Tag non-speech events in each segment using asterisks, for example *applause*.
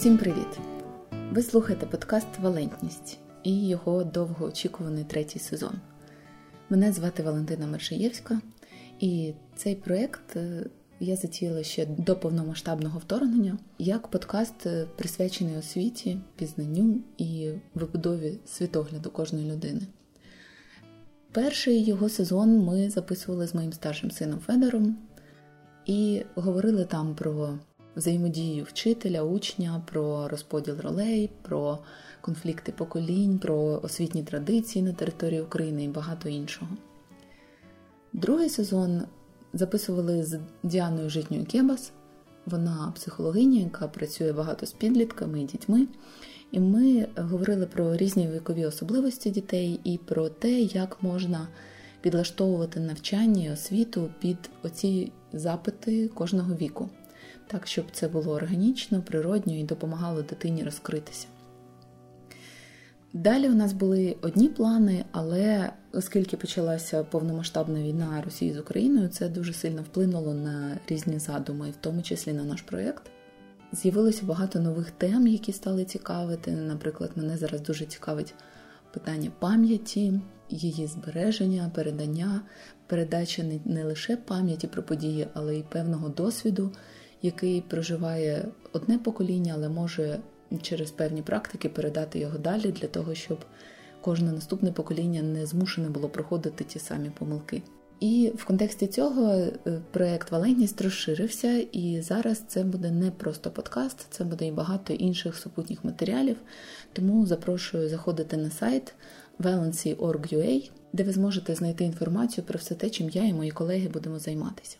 Усім привіт! Ви слухаєте подкаст Валентність і його довгоочікуваний третій сезон. Мене звати Валентина Мершаєвська, і цей проєкт е, я затіяла ще до повномасштабного вторгнення як подкаст, е, присвячений освіті, пізнанню і вибудові світогляду кожної людини. Перший його сезон ми записували з моїм старшим сином Федором і говорили там про взаємодію вчителя, учня, про розподіл ролей, про конфлікти поколінь, про освітні традиції на території України і багато іншого. Другий сезон записували з Діаною Житньою Кебас. Вона психологиня, яка працює багато з підлітками і дітьми. І ми говорили про різні вікові особливості дітей і про те, як можна підлаштовувати навчання і освіту під оці запити кожного віку, так щоб це було органічно, природньо і допомагало дитині розкритися. Далі у нас були одні плани, але оскільки почалася повномасштабна війна Росії з Україною, це дуже сильно вплинуло на різні задуми, в тому числі на наш проєкт. З'явилося багато нових тем, які стали цікавити. Наприклад, мене зараз дуже цікавить питання пам'яті, її збереження, передання, передача не лише пам'яті про події, але й певного досвіду, який проживає одне покоління, але може через певні практики передати його далі для того, щоб кожне наступне покоління не змушене було проходити ті самі помилки. І в контексті цього е, проект Валентність розширився, і зараз це буде не просто подкаст, це буде і багато інших супутніх матеріалів. Тому запрошую заходити на сайт valency.org.ua, де ви зможете знайти інформацію про все те, чим я і мої колеги будемо займатися.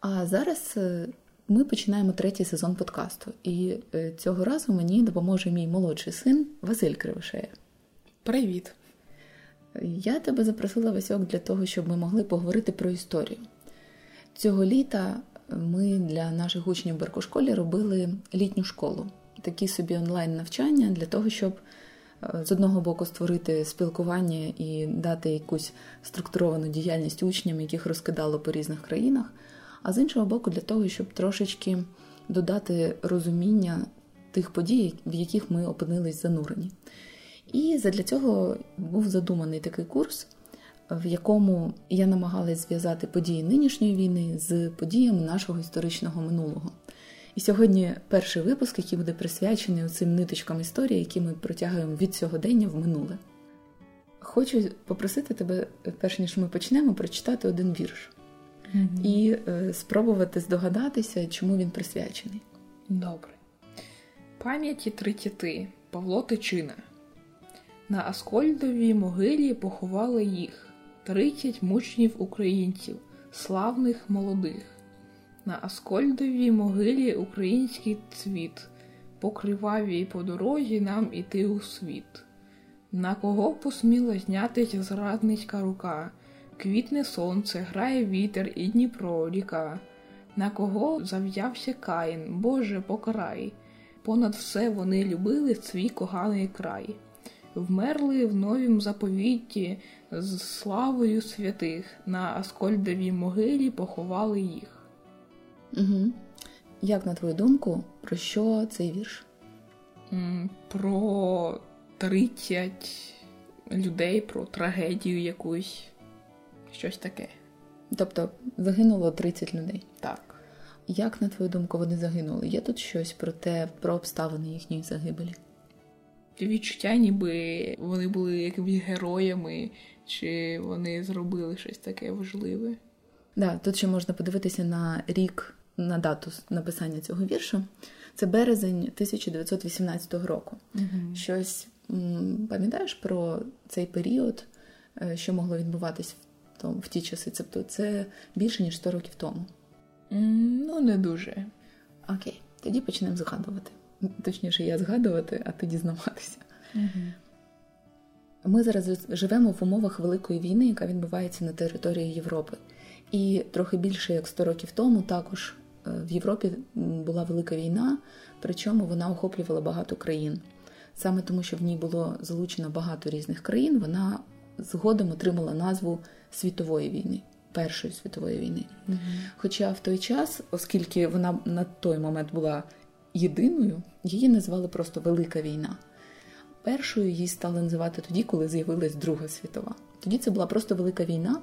А зараз е, ми починаємо третій сезон подкасту, і е, цього разу мені допоможе мій молодший син Василь Кривошея. Привіт! Я тебе запросила Васьок для того, щоб ми могли поговорити про історію. Цього літа ми для наших учнів в Беркошколі робили літню школу, такі собі онлайн-навчання для того, щоб е, з одного боку створити спілкування і дати якусь структуровану діяльність учням, яких розкидало по різних країнах, а з іншого боку, для того, щоб трошечки додати розуміння тих подій, в яких ми опинились занурені. І для цього був задуманий такий курс, в якому я намагалась зв'язати події нинішньої війни з подіями нашого історичного минулого. І сьогодні перший випуск, який буде присвячений цим ниточкам історії, які ми протягуємо від сьогодення в минуле. Хочу попросити тебе, перш ніж ми почнемо, прочитати один вірш mm-hmm. і е, спробувати здогадатися, чому він присвячений. Добре. Пам'яті тридцяти Павло Тичина. На Аскольдовій могилі поховали їх тридцять мучнів українців, славних молодих. На Аскольдовій могилі український цвіт, по кривавій по дорозі нам іти у світ. На кого посміла знятися зрадницька рука, квітне сонце, грає вітер і Дніпро ріка, на кого зав'явся Каїн, Боже покарай, понад все вони любили свій коганий край вмерли в новім заповіті з славою святих, на Аскольдовій могилі поховали їх. Угу. Як на твою думку, про що цей вірш? Про 30 людей, про трагедію якусь, щось таке. Тобто загинуло 30 людей. Так. Як, на твою думку, вони загинули? Є тут щось про те, про обставини їхньої загибелі? відчуття, ніби вони були якимись героями, чи вони зробили щось таке важливе. Да, тут ще можна подивитися на рік, на дату написання цього віршу. Це березень 1918 року. Угу. Щось пам'ятаєш про цей період, е, що могло відбуватись в тому, в ті часи? Тобто це більше ніж 100 років тому. Ну, не дуже. Окей, тоді почнемо згадувати точніше, я згадувати, а ти дізнаватися. Угу. Ми зараз живемо в умовах великої війни, яка відбувається на території Європи. І трохи більше як 100 років тому також е, в Європі була велика війна, причому вона охоплювала багато країн. Саме тому, що в ній було залучено багато різних країн, вона згодом отримала назву світової війни, Першої світової війни. Угу. Хоча в той час, оскільки вона на той момент була єдиною, її назвали просто Велика війна. Першою її стали називати тоді, коли з'явилась Друга світова. Тоді це була просто велика війна,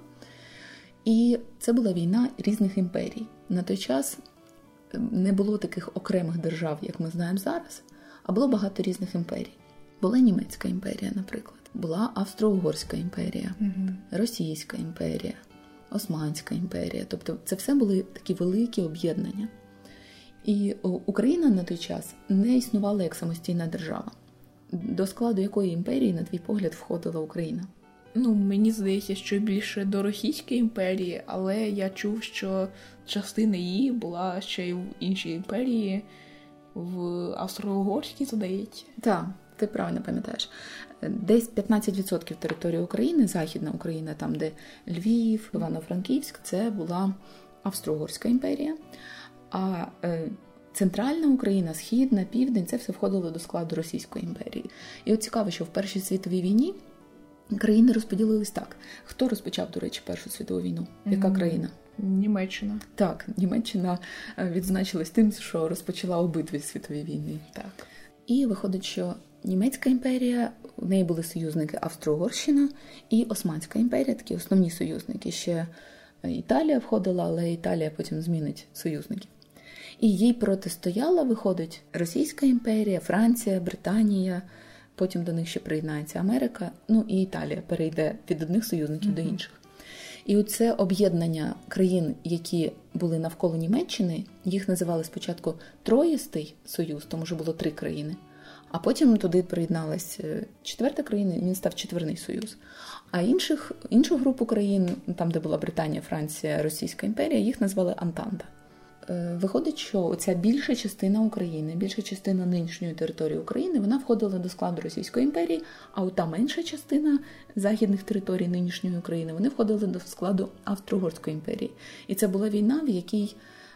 і це була війна різних імперій. На той час ем, не було таких окремих держав, як ми знаємо зараз, а було багато різних імперій. Була Німецька імперія, наприклад, була Австро-Угорська імперія, Російська імперія, Османська імперія. Тобто, це все були такі великі об'єднання. І Україна на той час не існувала як самостійна держава, до складу якої імперії, на твій погляд, входила Україна. Ну, мені здається, що більше до Російської імперії, але я чув, що частина її була ще й в іншій імперії, в Австро-Угорській, здається. Так, ти правильно пам'ятаєш. Десь 15% території України, Західна Україна, там, де Львів, Івано-Франківськ, це була Австро-Угорська імперія. А е, Центральна Україна, Східна, Південь це все входило до складу Російської імперії. І от цікаво, що в Першій світовій війні країни розподілились так. Хто розпочав, до речі, Першу світову війну? Яка країна? Німеччина. Так, Німеччина е, відзначилась тим, що розпочала обидві світові війни. Так. І виходить, що Німецька імперія, в неї були союзники Австро-Угорщина і Османська імперія, такі основні союзники. Ще е, Італія входила, але Італія потім змінить союзників. І їй протистояла, виходить, Російська імперія, Франція, Британія, потім до них ще приєднається Америка, ну і Італія перейде від одних союзників mm-hmm. до інших. І оце об'єднання країн, які були навколо Німеччини, їх називали спочатку Троїстий Союз, тому що було три країни. А потім туди приєдналась е, четверта країна, він став четверний союз. А інших, іншу групу країн, там, де була Британія, Франція, Російська імперія, їх назвали Антанта. Е, виходить, що ця більша частина України, більша частина нинішньої території України, вона входила до складу Російської імперії, а от та менша частина західних територій нинішньої України вони входили до складу Австро-Угорської імперії. І це була війна, в якій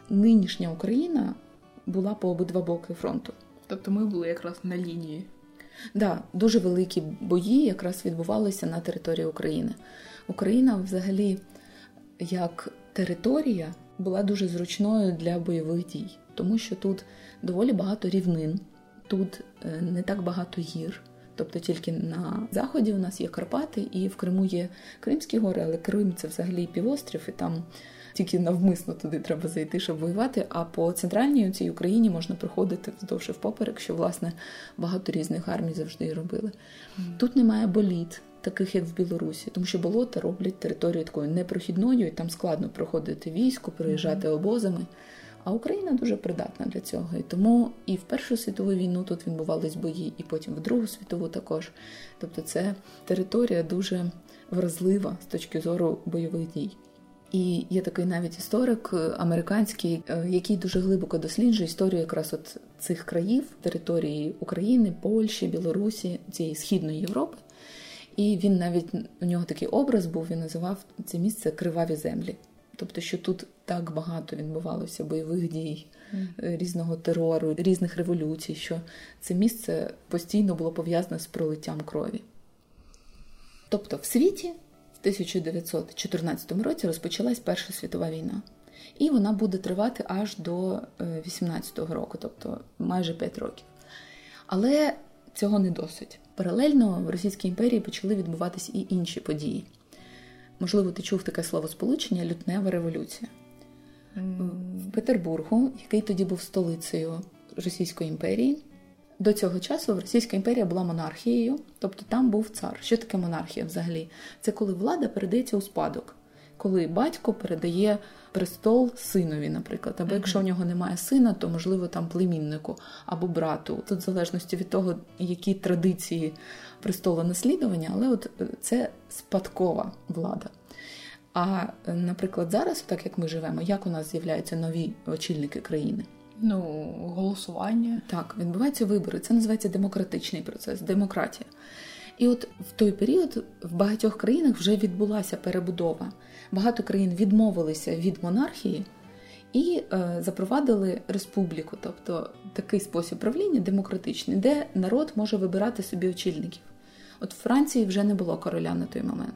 нинішня Україна була по обидва боки фронту. Тобто ми були якраз на лінії. Так, да, дуже великі бої якраз відбувалися на території України. Україна взагалі як територія була дуже зручною для бойових дій, тому що тут доволі багато рівнин, тут е, не так багато гір. Тобто тільки на заході у нас є Карпати, і в Криму є Кримські гори, але Крим це взагалі півострів, і там тільки навмисно туди треба зайти, щоб воювати. А по центральній цій Україні можна проходити вздовж і впоперек, що власне багато різних армій завжди і робили. Mm. Тут немає боліт, таких як в Білорусі, тому що болота роблять територію такою непрохідною, і там складно проходити військо, проїжджати mm. обозами. А Україна дуже придатна для цього. І тому і в Першу світову війну тут відбувались бої, і потім в Другу світову також. Тобто це територія дуже вразлива з точки зору бойових дій. І є такий навіть історик е, американський, е, який дуже глибоко досліджує історію якраз от цих країв, території України, Польщі, Білорусі, цієї східної Європи. І він навіть у нього такий образ був, він називав це місце криваві землі. Тобто, що тут так багато відбувалося бойових дій, mm. різного терору, різних революцій, що це місце постійно було пов'язане з пролиттям крові. Тобто в світі 1914 році розпочалась Перша світова війна. І вона буде тривати аж до 18-го е, року, тобто майже 5 років. Але цього не досить. Паралельно в Російській імперії почали відбуватися і інші події. Можливо, ти чув таке словосполучення лютнева революція. В Петербургу, який тоді був столицею Російської імперії, до цього часу Російська імперія була монархією, тобто там був цар. Що таке монархія взагалі? Це коли влада передається у спадок, коли батько передає престол синові, наприклад. Або якщо у нього немає сина, то можливо там племіннику або брату. Тут в залежності від того, які традиції престолонаслідування, але от е, це спадкова влада. А, е, наприклад, зараз, так як ми живемо, як у нас з'являються нові очільники країни? Ну, голосування. Так, відбуваються вибори. Це називається демократичний процес, демократія. І от в той період в багатьох країнах вже відбулася перебудова. Багато країн відмовилися від монархії і е, запровадили республіку, тобто такий спосіб правління демократичний, де народ може вибирати собі очільників. От в Франції вже не було короля на той момент.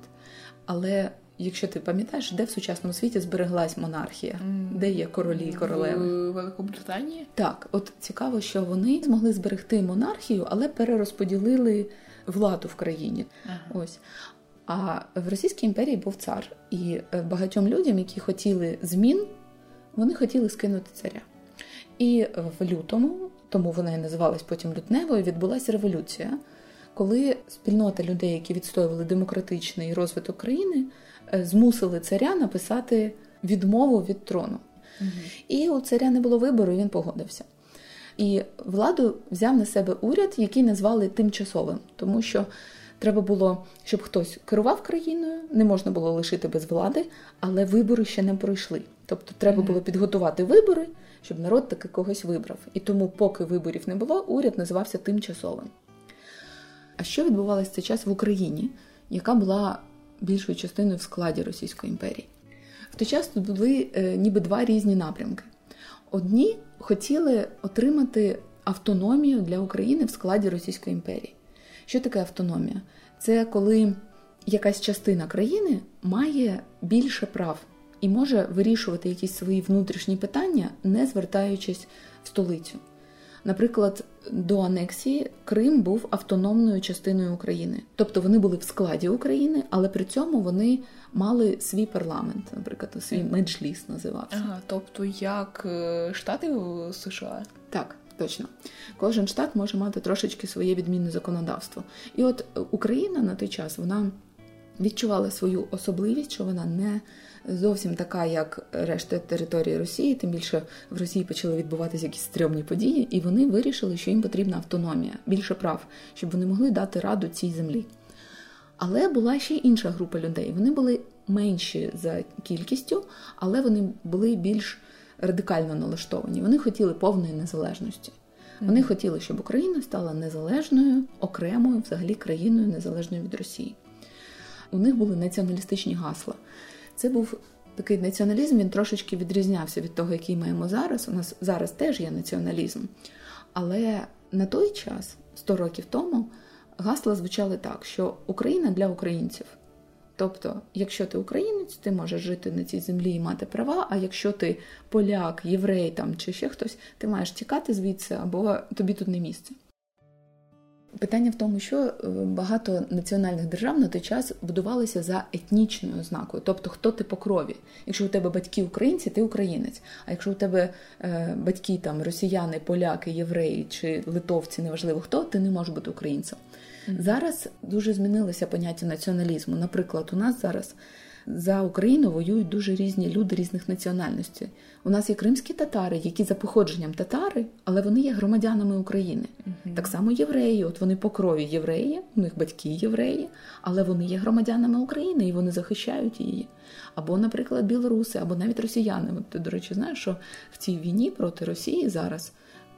Але якщо ти пам'ятаєш, де в сучасному світі збереглась монархія, mm. де є королі і королеви? В Великобританії? Так, от цікаво, що вони змогли зберегти монархію, але перерозподілили владу в країні. Ага. Ось. А в Російській імперії був цар, і е, багатьом людям, які хотіли змін, вони хотіли скинути царя. І в лютому, тому вона і називалась потім лютневою, відбулася революція, коли спільнота людей, які відстоювали демократичний розвиток країни, змусили царя написати відмову від трону. Угу. І у царя не було вибору, і він погодився. І владу взяв на себе уряд, який назвали тимчасовим, тому що треба було, щоб хтось керував країною, не можна було лишити без влади, але вибори ще не пройшли. Тобто, треба було підготувати вибори, щоб народ таки когось вибрав. І тому, поки виборів не було, уряд називався тимчасовим. А що відбувалося в цей час в Україні, яка була більшою частиною в складі Російської імперії? В той час тут були е, ніби два різні напрямки. Одні хотіли отримати автономію для України в складі Російської імперії. Що таке автономія? Це коли якась частина країни має більше прав і може вирішувати якісь свої внутрішні питання, не звертаючись в столицю. Наприклад, до анексії Крим був автономною частиною України, тобто вони були в складі України, але при цьому вони мали свій парламент, наприклад, свій меджліс називався. Ага, тобто як е, штати в США? Так. Точно, кожен штат може мати трошечки своє відмінне законодавство. І от Україна на той час вона відчувала свою особливість, що вона не зовсім така, як решта території Росії, тим більше в Росії почали відбуватися якісь стрьомні події, і вони вирішили, що їм потрібна автономія, більше прав, щоб вони могли дати раду цій землі. Але була ще інша група людей. Вони були менші за кількістю, але вони були більш радикально налаштовані. Вони хотіли повної незалежності. Вони хотіли, щоб Україна стала незалежною, окремою, взагалі країною незалежною від Росії. У них були націоналістичні гасла. Це був такий націоналізм, він трошечки відрізнявся від того, який маємо зараз. У нас зараз теж є націоналізм. Але на той час, 100 років тому, гасла звучали так, що Україна для українців. Тобто, якщо ти українець, ти можеш жити на цій землі і мати права. А якщо ти поляк, єврей там чи ще хтось, ти маєш тікати звідси або тобі тут не місце. Питання в тому, що е, багато національних держав на той час будувалися за етнічною ознакою, тобто хто ти по крові. Якщо у тебе батьки українці, ти українець. А якщо у тебе е, батьки там росіяни, поляки, євреї чи литовці, неважливо хто, ти не можеш бути українцем. Mm-hmm. Зараз дуже змінилося поняття націоналізму. Наприклад, у нас зараз за Україну воюють дуже різні люди різних національностей. У нас є кримські татари, які за походженням татари, але вони є громадянами України. Uh-huh. Так само євреї, от вони по крові євреї, у них батьки євреї, але вони є громадянами України і вони захищають її. Або, наприклад, білоруси, або навіть росіяни. От ти, до речі, знаєш, що в цій війні проти Росії зараз.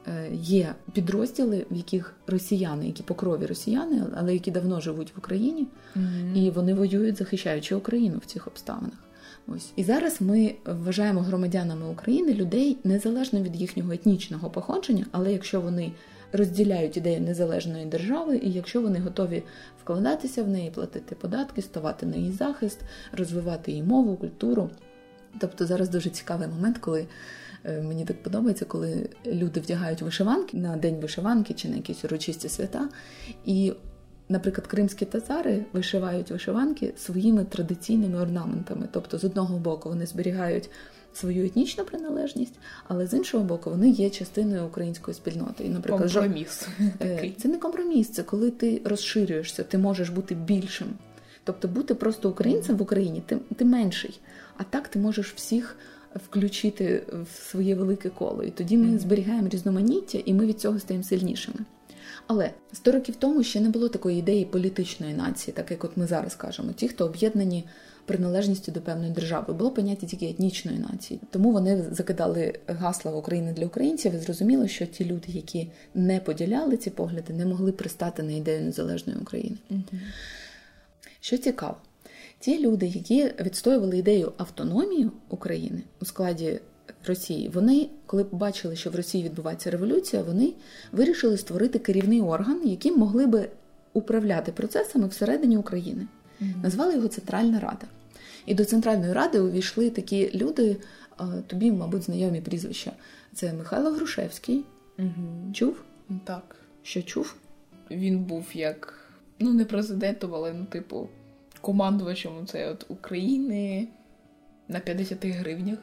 Е, є підрозділи, в яких росіяни, які по крові росіяни, але які давно живуть в Україні, mm-hmm. і вони воюють, захищаючи Україну в цих обставинах. Ось і зараз ми вважаємо громадянами України людей незалежно від їхнього етнічного походження, але якщо вони розділяють ідею незалежної держави, і якщо вони готові вкладатися в неї, платити податки, ставати на її захист, розвивати її мову, культуру. Тобто зараз дуже цікавий момент, коли мені так подобається, коли люди вдягають вишиванки на день вишиванки чи на якісь урочисті свята. І, наприклад, кримські татари вишивають вишиванки своїми традиційними орнаментами. Тобто, з одного боку, вони зберігають свою етнічну приналежність, але з іншого боку, вони є частиною української спільноти. І, наприклад, компроміс. *laughs* Е, це не компроміс, це коли ти розширюєшся, ти можеш бути більшим. Тобто бути просто українцем в Україні ти, ти менший. А так ти можеш всіх включити в своє велике коло. І тоді ми зберігаємо різноманіття, і ми від цього стаємо сильнішими. Але 100 років тому ще не було такої ідеї політичної нації, так як от ми зараз кажемо, ті, хто об'єднані приналежністю до певної держави, було поняття тільки етнічної нації. Тому вони закидали гасла України для українців і зрозуміло, що ті люди, які не поділяли ці погляди, не могли пристати на ідею незалежної України. Угу. Що цікаво, Ті люди, які відстоювали ідею автономії України у складі Росії, вони, коли побачили, що в Росії відбувається революція, вони вирішили створити керівний орган, яким могли би управляти процесами всередині України. Mm-hmm. Назвали його Центральна Рада. І до Центральної ради увійшли такі люди, тобі, мабуть, знайомі прізвища. Це Михайло Грушевський. Угу. Чув? Так. Що чув? Він був як, ну, не президентом, але, ну, типу, командувачем це от України на 50 гривнях.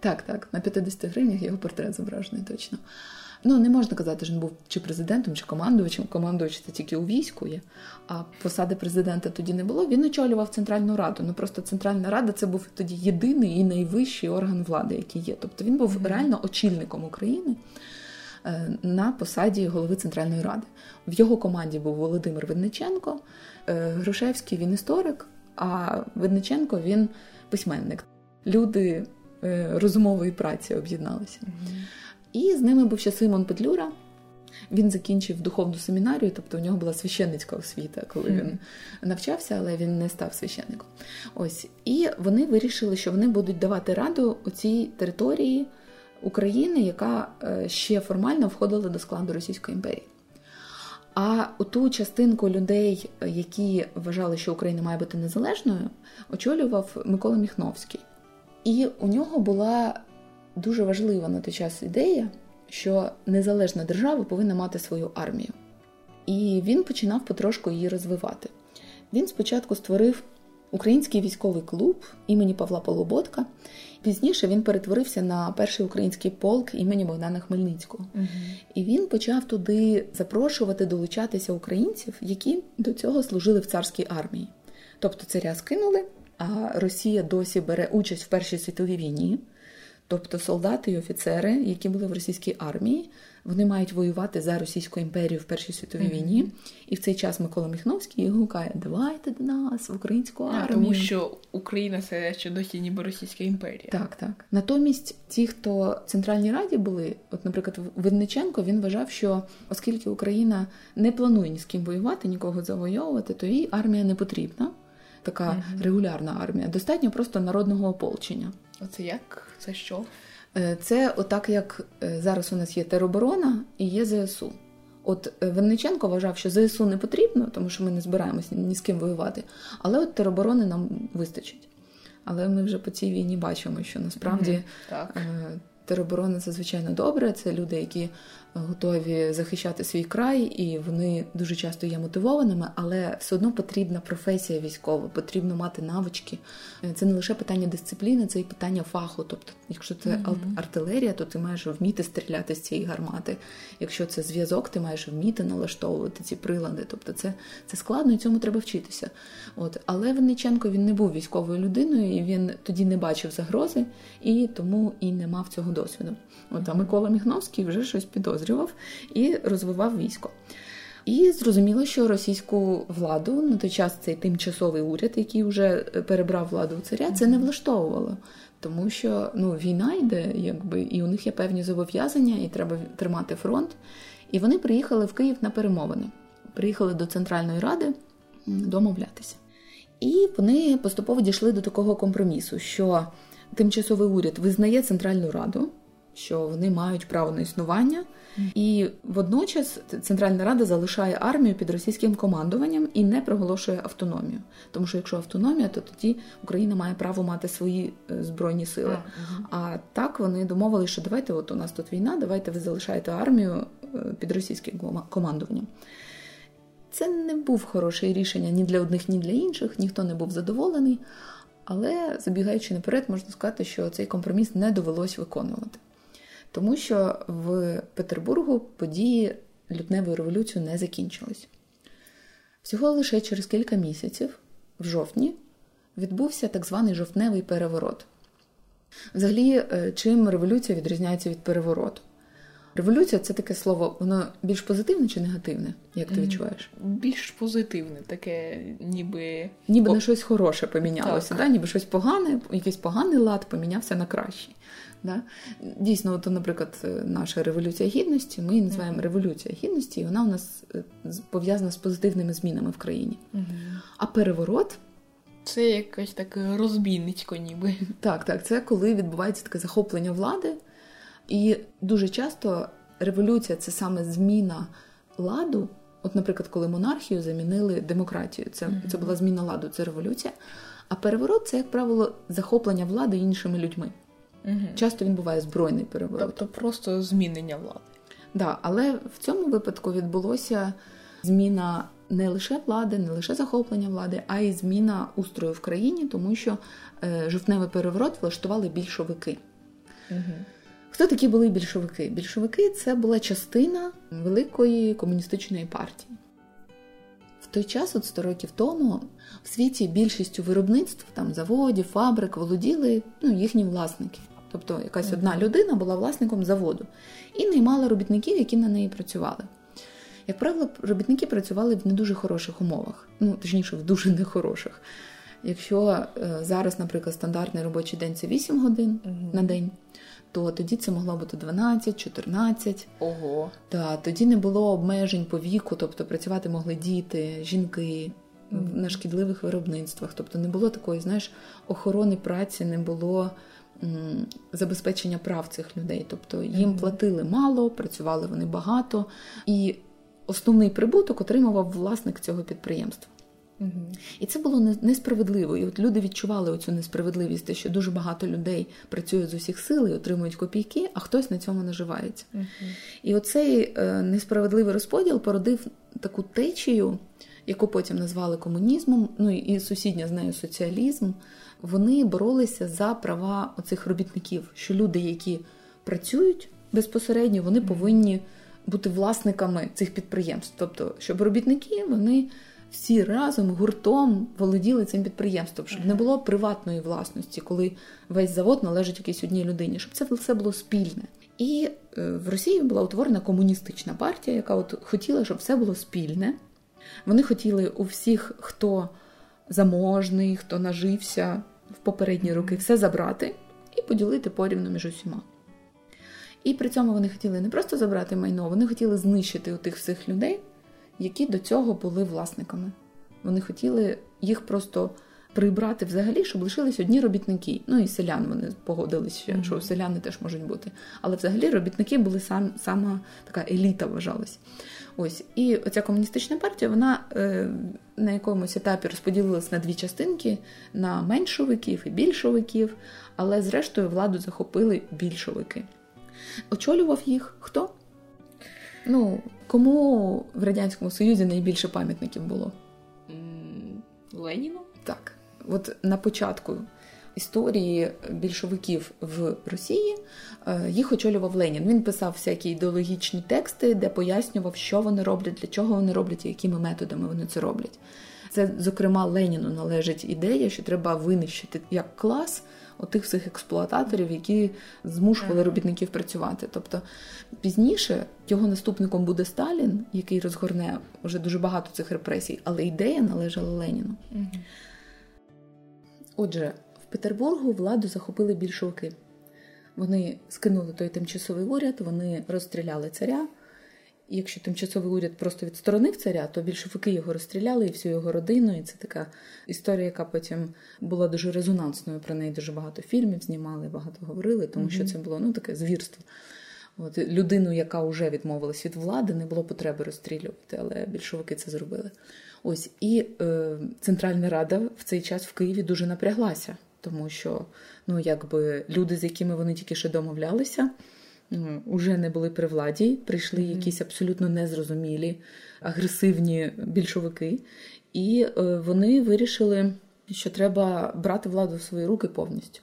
Так, так, на 50 гривнях його портрет зображений точно. Ну, не можна казати, що він був чи президентом, чи командувачем. Командувач це тільки у війську є, а посади президента тоді не було. Він очолював Центральну Раду. Ну просто Центральна Рада це був тоді єдиний і найвищий орган влади, який є. Тобто він був mm-hmm. реально очільником України е, на посаді голови Центральної Ради. В його команді був Володимир Винниченко, Грушевський він історик, а Винниченко він письменник. Люди е, розумової праці об'єдналися. Mm-hmm. І з ними був ще Симон Петлюра. Він закінчив духовну семінарію, тобто у нього була священницька освіта, коли mm-hmm. він навчався, але він не став священником. Ось і вони вирішили, що вони будуть давати раду у цій території України, яка е, ще формально входила до складу Російської імперії. А ту частинку людей, які вважали, що Україна має бути незалежною, очолював Микола Міхновський. І у нього була дуже важлива на той час ідея, що незалежна держава повинна мати свою армію. І він починав потрошку її розвивати. Він спочатку створив український військовий клуб імені Павла Полуботка. Пізніше він перетворився на перший український полк імені Богдана Хмельницького. Угу. І він почав туди запрошувати долучатися українців, які до цього служили в царській армії. Тобто царя скинули, а Росія досі бере участь в Першій світовій війні. Тобто солдати і офіцери, які були в російській армії, вони мають воювати за Російську імперію в Першій світовій mm-hmm. війні. І в цей час Микола Міхновський гукає: Давайте до нас в українську армію. А, тому що Україна це ще досі ніби Російська імперія. Так, так. Натомість ті, хто в Центральній Раді були, от, наприклад, Винниченко, він вважав, що оскільки Україна не планує ні з ким воювати, нікого завойовувати, то їй армія не потрібна. Така mm-hmm. регулярна армія. Достатньо просто народного ополчення. Оце як? Це що? Е, це отак, як е, зараз у нас є тероборона і є ЗСУ. От е, Винниченко вважав, що ЗСУ не потрібно, тому що ми не збираємося ні з ким воювати. Але от тероборони нам вистачить. Але ми вже по цій війні бачимо, що насправді mm-hmm. так. тероборона це звичайно добре. Це люди, які готові захищати свій край, і вони дуже часто є мотивованими, але все одно потрібна професія військова, потрібно мати навички. Це не лише питання дисципліни, це і питання фаху. Тобто, якщо це mm-hmm. артилерія, то ти маєш вміти стріляти з цієї гармати. Якщо це зв'язок, ти маєш вміти налаштовувати ці прилади. Тобто, це це складно і цьому треба вчитися. От але Винниченко він не був військовою людиною, і він тоді не бачив загрози, і тому і не мав цього досвіду. От а Микола Міхновський вже щось підозрює підозрював і розвивав військо. І зрозуміло, що російську владу на той час цей тимчасовий уряд, який вже перебрав владу у царя, це не влаштовувало. Тому що ну, війна йде, якби, і у них є певні зобов'язання, і треба тримати фронт. І вони приїхали в Київ на перемовини. Приїхали до Центральної Ради домовлятися. І вони поступово дійшли до такого компромісу, що тимчасовий уряд визнає Центральну Раду, що вони мають право на існування, і водночас Центральна Рада залишає армію під російським командуванням і не проголошує автономію. Тому що якщо автономія, то тоді Україна має право мати свої е, збройні сили. А, так вони домовилися, що давайте, от у нас тут війна, давайте ви залишаєте армію е, під російським командуванням. Це не був хороше рішення ні для одних, ні для інших, ніхто не був задоволений. Але забігаючи наперед, можна сказати, що цей компроміс не довелось виконувати тому що в Петербургу події лютневої революції не закінчились. Всього лише через кілька місяців, в жовтні, відбувся так званий жовтневий переворот. Взагалі, е, чим революція відрізняється від перевороту? Революція це таке слово, воно більш позитивне чи негативне, як ти відчуваєш? Більш позитивне, таке ніби Ніби на щось хороше помінялося, да? ніби щось погане, якийсь поганий лад помінявся на кращий. Да? Дійсно, от, наприклад, наша революція гідності, ми її називаємо революція гідності, і вона у нас е, пов'язана з позитивними змінами в країні. А переворот. Це якесь таке розбійницько, ніби. Так, так. Це коли відбувається таке захоплення влади. І дуже часто революція це саме зміна ладу. От, наприклад, коли монархію замінили демократію, це, це була зміна ладу, це революція. А переворот це, як правило, захоплення влади іншими людьми. Угу. Часто він буває збройний переворот. Тобто просто змінення влади. Да, але в цьому випадку відбулося зміна не лише влади, не лише захоплення влади, а й зміна устрою в країні, тому що е, жовтневий переворот влаштували більшовики. Угу. Хто такі були більшовики? Більшовики це була частина великої комуністичної партії. В той час, от 100 років тому, в світі більшістю виробництв, там заводів, фабрик володіли ну, їхні власники. Тобто якась одна людина була власником заводу і наймала робітників, які на неї працювали. Як правило, робітники працювали в не дуже хороших умовах, ну точніше, в дуже нехороших. Якщо е, зараз, наприклад, стандартний робочий день це 8 годин Мгм. на день, то тоді це могло бути 12, 14. Ого. Та тоді не було обмежень по віку, тобто працювати могли діти, жінки Мгм. на шкідливих виробництвах. Тобто не було такої, знаєш, охорони праці, не було забезпечення прав цих людей. Тобто їм платили мало, працювали вони багато, і основний прибуток отримував власник цього підприємства. Угу. І це було несправедливо. І от люди відчували оцю несправедливість, те, що дуже багато людей працюють з усіх сил і отримують копійки, а хтось на цьому наживається. Угу. І оцей е, несправедливий розподіл породив таку течію, яку потім назвали комунізмом, ну і сусідня з нею соціалізм. Вони боролися за права оцих робітників, що люди, які працюють безпосередньо, вони повинні бути власниками цих підприємств. Тобто, щоб робітники вони всі разом гуртом володіли цим підприємством, щоб не було приватної власності, коли весь завод належить якійсь одній людині, щоб це все було спільне. І е, в Росії була утворена комуністична партія, яка от хотіла, щоб все було спільне. Вони хотіли у всіх, хто заможний, хто нажився в попередні роки, все забрати і поділити порівну між усіма. І при цьому вони хотіли не просто забрати майно, вони хотіли знищити у тих всіх людей, які до цього були власниками. Вони хотіли їх просто прибрати взагалі, щоб лишились одні робітники. Ну і селян вони погодилися, Мгм. що селяни теж можуть бути. Але взагалі робітники були сам, сама така еліта, вважалась. Ось. І оця комуністична партія, вона е, на якомусь етапі розподілилась на дві частинки: на меншовиків і більшовиків, але зрештою владу захопили більшовики. Очолював їх хто? Ну, кому в Радянському Союзі найбільше пам'ятників було? Леніну? Так, от на початку історії більшовиків в Росії е, їх очолював Ленін. Він писав всякі ідеологічні тексти, де пояснював, що вони роблять, для чого вони роблять і якими методами вони це роблять. Це, зокрема, Леніну належить ідея, що треба винищити як клас отих всіх експлуататорів, які змушували робітників працювати. Тобто пізніше його наступником буде Сталін, який розгорне вже дуже багато цих репресій, але ідея належала Леніну. Отже, в Петербургу владу захопили більшовики. Вони скинули той тимчасовий уряд, вони розстріляли царя. І якщо тимчасовий уряд просто відсторонив царя, то більшовики його розстріляли і всю його родину. І це така історія, яка потім була дуже резонансною. Про неї дуже багато фільмів знімали, багато говорили, тому що це було ну таке звірство. От людину, яка вже відмовилась від влади, не було потреби розстрілювати, але більшовики це зробили. Ось і е, Центральна Рада в цей час в Києві дуже напряглася, тому що ну якби люди, з якими вони тільки що домовлялися, ну, уже не були при владі, прийшли Мгм. якісь абсолютно незрозумілі, агресивні більшовики, і е, вони вирішили, що треба брати владу в свої руки повністю.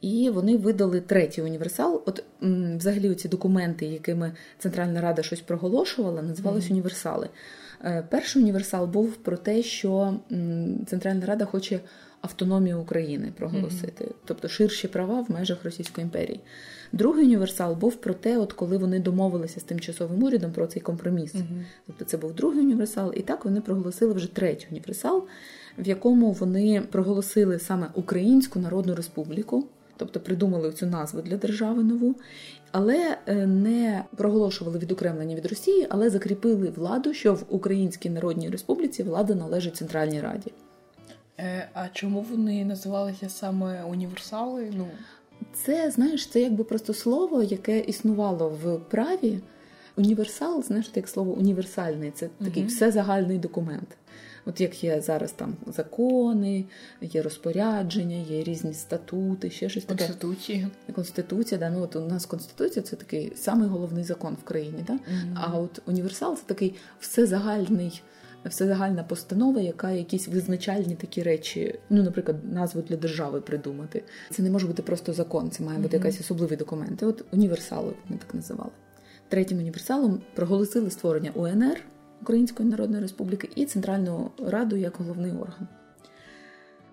І вони видали третій універсал. От взагалі ці документи, якими Центральна Рада щось проголошувала, називались Мгм. універсали. Е, Перший універсал був про те, що Центральна Рада хоче автономію України проголосити, тобто ширші права в межах Російської імперії. Другий універсал був про те, от коли вони домовилися з тимчасовим урядом про цей компроміс. Угу. Тобто це був другий універсал, і так вони проголосили вже третій універсал, в якому вони проголосили саме Українську Народну Республіку, тобто придумали цю назву для держави нову, але е, не проголошували відокремлення від Росії, але закріпили владу, що в Українській Народній Республіці влада належить Центральній Раді. Е, а чому вони називалися саме універсали? Ну, Це знаєш, це якби просто слово, яке існувало в праві. Універсал, знаєш, як слово універсальний, це такий Мгм. всезагальний документ. От як є зараз там закони, є розпорядження, є різні статути, ще щось таке. Конституція. Конституція, да, ну от у нас конституція це такий самий головний закон в країні. Да? Mm-hmm. А от універсал це такий всезагальний всезагальна постанова, яка якісь визначальні такі речі, ну, наприклад, назву для держави придумати. Це не може бути просто закон, це має бути mm-hmm. якась особливий документ. От універсали вони так називали. Третім універсалом проголосили створення УНР Української Народної Республіки і Центральну Раду як головний орган.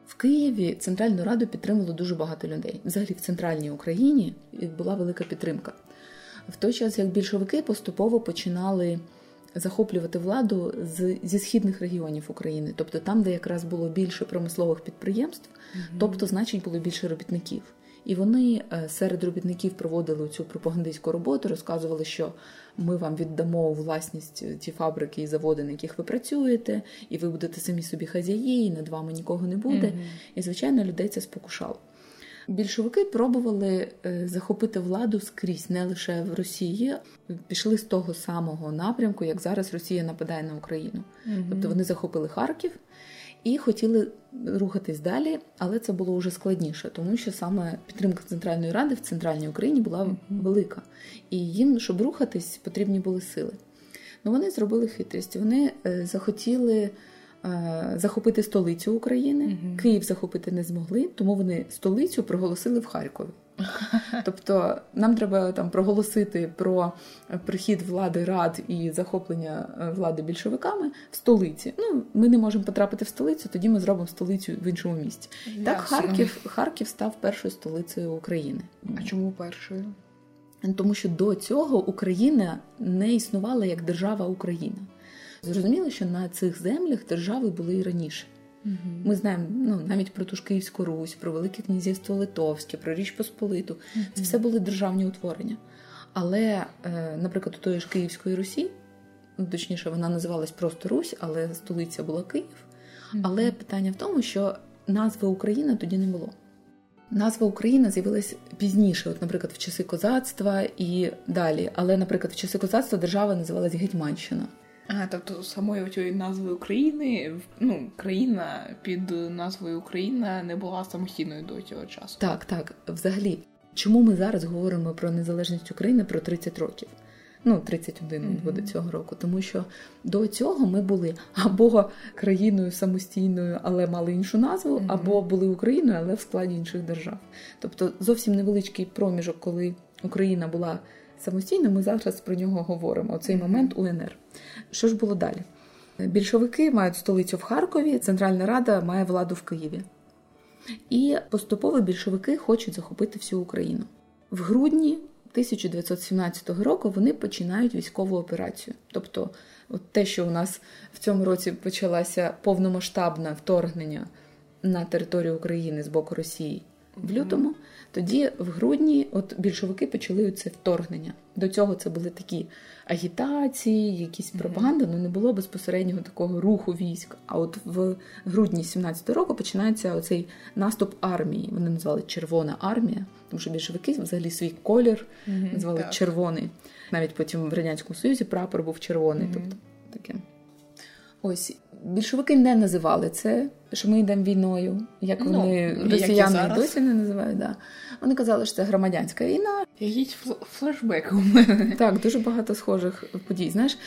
В Києві Центральну Раду підтримало дуже багато людей. Взагалі, в центральній Україні була велика підтримка. В той час, як більшовики поступово починали захоплювати владу з, зі східних регіонів України, тобто там, де якраз було більше промислових підприємств, mm-hmm. тобто, значить, було більше робітників. І вони е, серед робітників проводили цю пропагандистську роботу, розказували, що ми вам віддамо у власність ті фабрики і заводи, на яких ви працюєте, і ви будете самі собі хазяї, і над вами нікого не буде. Mm-hmm. І звичайно, людей це спокушало. Більшовики пробували е, захопити владу скрізь, не лише в Росії. Пішли з того самого напрямку, як зараз Росія нападає на Україну. Mm-hmm. Тобто вони захопили Харків і хотіли рухатись далі, але це було вже складніше, тому що саме підтримка Центральної Ради в центральній Україні була mm-hmm. велика. І їм, щоб рухатись, потрібні були сили. Ну вони зробили хитрість. Вони е, захотіли. Е, захопити столицю України. mm Київ захопити не змогли, тому вони столицю проголосили в Харкові. *laughs* Тобто нам треба там проголосити про прихід влади рад і захоплення е, влади більшовиками в столиці. Ну, ми не можемо потрапити в столицю, тоді ми зробимо столицю в іншому місті. Ясно. Так, Харків Харків став першою столицею України. А чому першою? Тому що до цього Україна не існувала як держава Україна. Зрозуміло, що на цих землях держави були і раніше. Угу. Ми знаємо ну, навіть про ту ж Київську Русь, про Велике Князівство Литовське, про Річ Посполиту. Угу. Це все були державні утворення. Але, е, наприклад, у тої ж Київської Русі, ну, точніше, вона називалась просто Русь, але столиця була Київ. Угу. Але питання в тому, що назви Україна тоді не було. Назва Україна з'явилась пізніше, от, наприклад, в часи козацтва і далі. Але, наприклад, в часи козацтва держава називалась Гетьманщина. А, тобто самої цієї назви України, ну, країна під назвою Україна не була самостійною до цього часу. Так, так. Взагалі, чому ми зараз говоримо про незалежність України про 30 років? Ну, 31 mm-hmm. буде цього року, тому що до цього ми були або країною самостійною, але мали іншу назву, mm-hmm. або були Україною, але в складі інших держав. Тобто зовсім невеличкий проміжок, коли Україна була самостійно, ми зараз про нього говоримо. Оцей момент УНР. Що ж було далі? Більшовики мають столицю в Харкові, Центральна Рада має владу в Києві. І поступово більшовики хочуть захопити всю Україну. В грудні 1917 року вони починають військову операцію. Тобто, от те, що у нас в цьому році почалося повномасштабне вторгнення на територію України з боку Росії в лютому, тоді в грудні от більшовики почали це вторгнення. До цього це були такі агітації, якісь пропаганда, але ну, не було безпосереднього такого руху військ. А от в грудні 17-го року починається оцей наступ армії. Вони назвали Червона армія, тому що більшовики взагалі свій колір назвали так. червоний. Навіть потім в радянському союзі прапор був червоний. Тобто таке. Ось більшовики не називали це, що ми йдемо війною, як ну, вони росіяни як досі не називають. Да. Вони казали, що це громадянська війна. Якісь флешбеки у мене. Так, дуже багато схожих подій. Знаєш,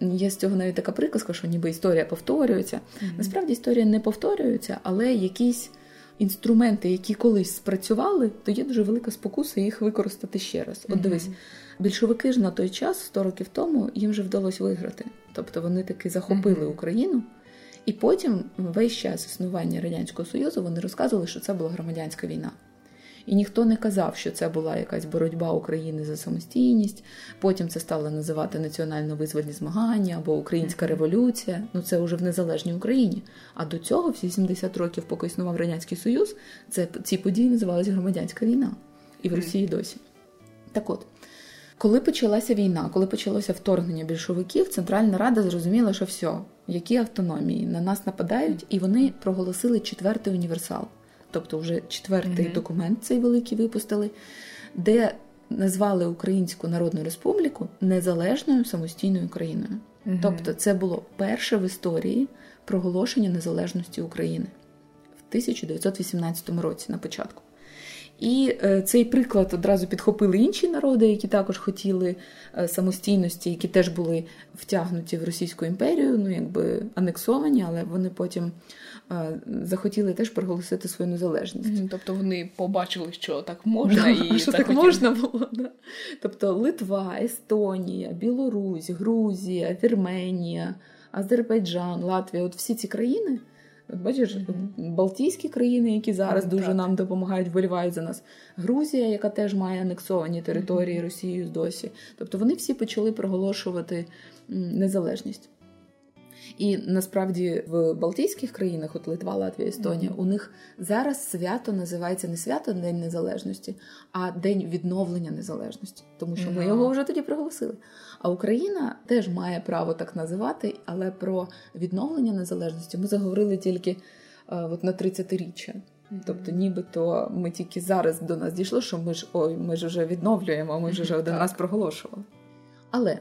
є з цього навіть така приказка, що ніби історія повторюється. Mm-hmm. Насправді історія не повторюється, але якісь. Інструменти, які колись спрацювали, то є дуже велика спокуса їх використати ще раз. От дивись, більшовики ж на той час, 100 років тому, їм вже вдалося виграти. Тобто вони таки захопили Україну, і потім весь час існування Радянського Союзу вони розказували, що це була громадянська війна. І ніхто не казав, що це була якась боротьба України за самостійність. Потім це стало називати національно-визвольні змагання або Українська революція. Ну це вже в незалежній Україні. А до цього, всі 70 років, поки існував Радянський Союз, це ці події називалися громадянська війна. І в Росії досі. Так от. Коли почалася війна, коли почалося вторгнення більшовиків, Центральна Рада зрозуміла, що все, які автономії на нас нападають, і вони проголосили четвертий універсал, тобто вже четвертий mm-hmm. документ цей великий випустили, де назвали Українську Народну Республіку незалежною самостійною країною. Mm-hmm. Тобто, це було перше в історії проголошення незалежності України в 1918 році на початку. І е, цей приклад одразу підхопили інші народи, які також хотіли е, самостійності, які теж були втягнуті в Російську імперію, ну якби анексовані, але вони потім е, захотіли теж проголосити свою незалежність. Тобто вони побачили, що так можна, і що так можна було. Да. Тобто Литва, Естонія, Білорусь, Грузія, Вірменія, Азербайджан, Латвія от всі ці країни. Бачиш, mm-hmm. Балтійські країни, які зараз mm-hmm. дуже нам допомагають, вболівають за нас. Грузія, яка теж має анексовані території. Росією досі. Тобто вони всі почали проголошувати незалежність. І насправді в Балтійських країнах, от Литва, Латвія, Естонія, mm-hmm. у них зараз свято називається не свято День Незалежності, а День відновлення незалежності, тому що mm-hmm. ми його вже тоді проголосили. А Україна теж має право так називати, але про відновлення незалежності ми заговорили тільки е, от на 30-річчя. Тобто, нібито ми тільки зараз до нас дійшло, що ми ж ой, ми ж вже відновлюємо, ми ж вже *laughs* один раз проголошували. Але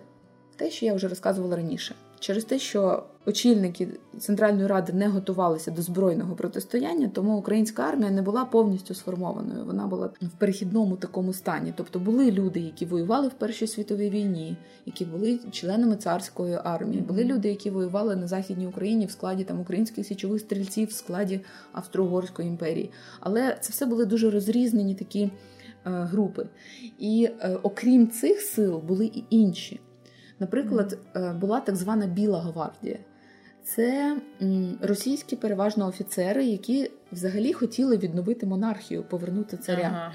те, що я вже розказувала раніше, через те, що очільники Центральної ради не готувалися до збройного протистояння, тому українська армія не була повністю сформованою. Вона була в перехідному такому стані. Тобто були люди, які воювали в Першій світовій війні, які були членами царської армії. Були люди, які воювали на західній Україні в складі там українських січових стрільців, в складі Австро-Угорської імперії. Але це все були дуже розрізнені такі е, групи. І е, окрім цих сил були і інші. Наприклад, е, була так звана Біла гвардія. Це російські переважно офіцери, які взагалі хотіли відновити монархію, повернути царя. Ага.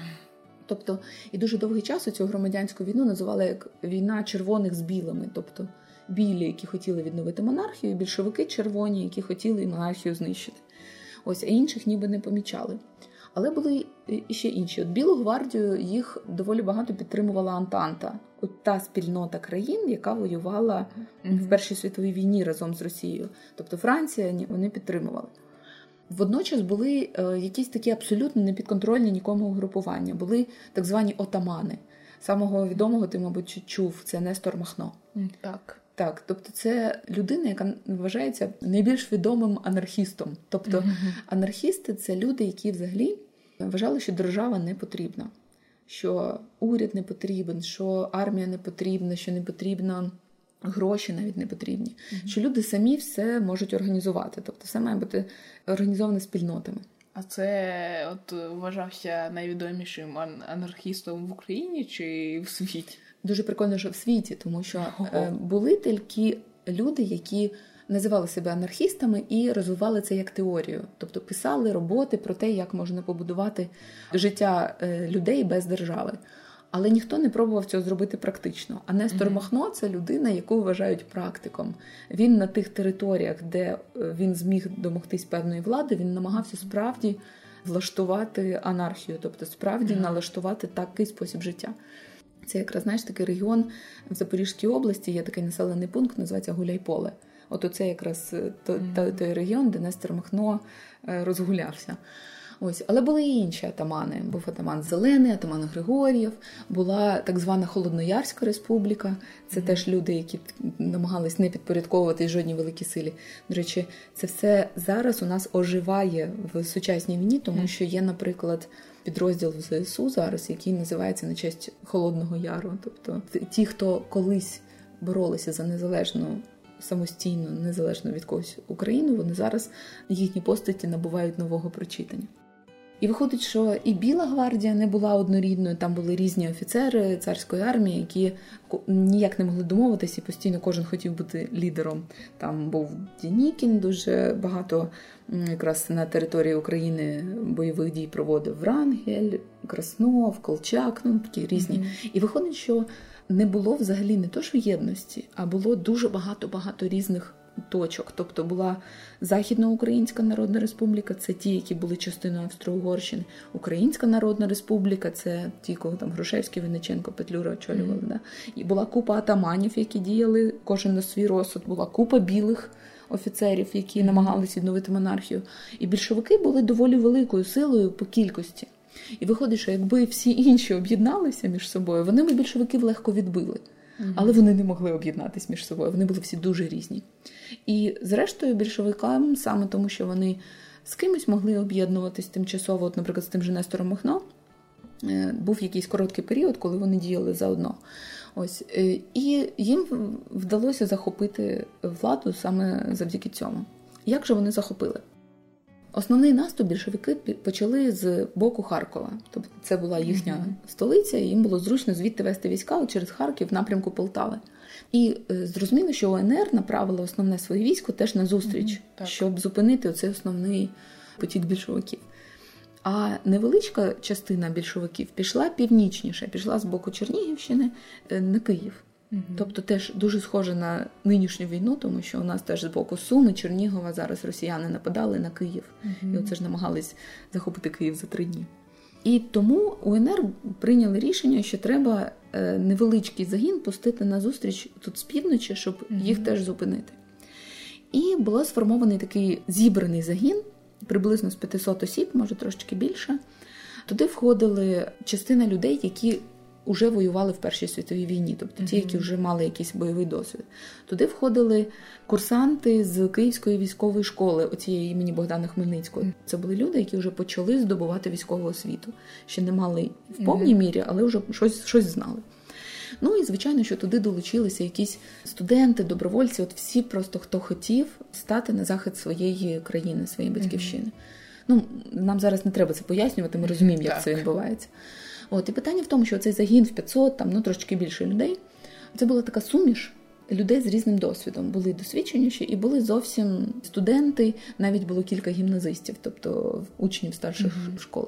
Тобто, і дуже довгий час цю громадянську війну називали як війна червоних з білими, тобто білі, які хотіли відновити монархію, більшовики червоні, які хотіли монархію знищити. Ось, а інших ніби не помічали. Але були ще інші. От Білу гвардію їх доволі багато підтримувала Антанта, от та спільнота країн, яка воювала mm-hmm. в Першій світовій війні разом з Росією. Тобто Франція вони підтримували. Водночас були е, якісь такі абсолютно непідконтрольні нікому угрупування. Були так звані отамани. Самого відомого ти, мабуть, чув, це Нестор Махно. Так. Так, тобто це людина, яка вважається найбільш відомим анархістом. Тобто анархісти це люди, які взагалі вважали, що держава не потрібна, що уряд не потрібен, що армія не потрібна, що не потрібно. Гроші навіть не потрібні, mm-hmm. що люди самі все можуть організувати, тобто все має бути організоване спільнотами. А це от вважався найвідомішим анархістом в Україні чи в світі? Дуже прикольно, що в світі, тому що е, були тільки люди, які називали себе анархістами і розвивали це як теорію, тобто писали роботи про те, як можна побудувати життя е, людей без держави. Але ніхто не пробував цього зробити практично. А Нестор mm-hmm. Махно це людина, яку вважають практиком. Він на тих територіях, де е, він зміг домогтись певної влади, він намагався справді влаштувати анархію, тобто справді mm-hmm. налаштувати такий спосіб життя. Це якраз знаєш такий регіон в Запорізькій області, є такий населений пункт, називається Гуляйполе. От оце якраз той, той регіон, де Нестор Махно е, розгулявся. Ось, але були і інші атамани. Був атаман Зелений, атаман Григор'єв, була так звана Холодноярська республіка. Це mm-hmm. теж люди, які намагались не підпорядковувати жодній великій силі. До речі, це все зараз у нас оживає в сучасній війні, тому mm-hmm. що є, наприклад, підрозділ в ЗСУ зараз, який називається на честь Холодного Яру. Тобто ті, хто колись боролися за незалежну самостійно, незалежно від когось Україну, вони зараз їхні постаті набувають нового прочитання. І виходить, що і Біла гвардія не була однорідною, там були різні офіцери царської армії, які ніяк не могли домовитися, і постійно кожен хотів бути лідером. Там був Дінікін, дуже багато якраз на території України бойових дій проводив Врангель, Краснов, Колчак, ну такі різні. Mm-hmm. І виходить, що не було взагалі не то, що єдності, а було дуже багато-багато різних точок. Тобто була Західноукраїнська Народна Республіка, це ті, які були частиною Австро-Угорщини, Українська Народна Республіка, це ті, кого там Грушевський, Винниченко, Петлюра очолювали. Mm-hmm. Да? І була купа атаманів, які діяли кожен на свій розсуд, була купа білих. Офіцерів, які намагалися відновити монархію, і більшовики були доволі великою силою по кількості. І виходить, що якби всі інші об'єдналися між собою, вони б більшовиків легко відбили. але вони не могли об'єднатися між собою. Вони були всі дуже різні. І, зрештою, більшовикам, саме тому, що вони з кимось могли об'єднуватись тимчасово, от, наприклад, з тим же Нестором Махно, е, був якийсь короткий період, коли вони діяли заодно. Ось е, і їм вдалося захопити владу саме завдяки цьому. Як же вони захопили? Основний наступ більшовики почали з боку Харкова, тобто це була їхня mm-hmm. столиця, і їм було зручно звідти вести війська через Харків в напрямку Полтави. І е, зрозуміло, що ОНР направила основне своє військо теж на зустріч, mm-hmm. щоб зупинити оцей основний потік більшовиків. А невеличка частина більшовиків пішла північніше, пішла з боку Чернігівщини е, на Київ. Угу. Тобто теж дуже схоже на нинішню війну, тому що у нас теж з боку Суми, Чернігова зараз росіяни нападали на Київ. Угу. І оце ж намагались захопити Київ за три дні. І тому УНР прийняли рішення, що треба е, невеличкий загін пустити на зустріч тут з півночі, щоб угу. їх теж зупинити. І було сформований такий зібраний загін, приблизно з 500 осіб, може трошки більше. Туди входили частина людей, які вже воювали в Першій світовій війні, тобто ті, які вже мали якийсь бойовий досвід. Туди входили курсанти з Київської військової школи, оцієї імені Богдана Хмельницького. Це були люди, які вже почали здобувати військову освіту. Ще не мали в повній мірі, але вже щось, щось знали. Ну і звичайно, що туди долучилися якісь студенти, добровольці, от всі просто хто хотів стати на захист своєї країни, своєї батьківщини. Mm-hmm. Ну нам зараз не треба це пояснювати. Ми розуміємо, як так. це відбувається. От і питання в тому, що цей загін в 500, там ну трошки більше людей. Це була така суміш людей з різним досвідом. Були досвідченіші і були зовсім студенти, навіть було кілька гімназистів, тобто учнів старших mm-hmm. школ.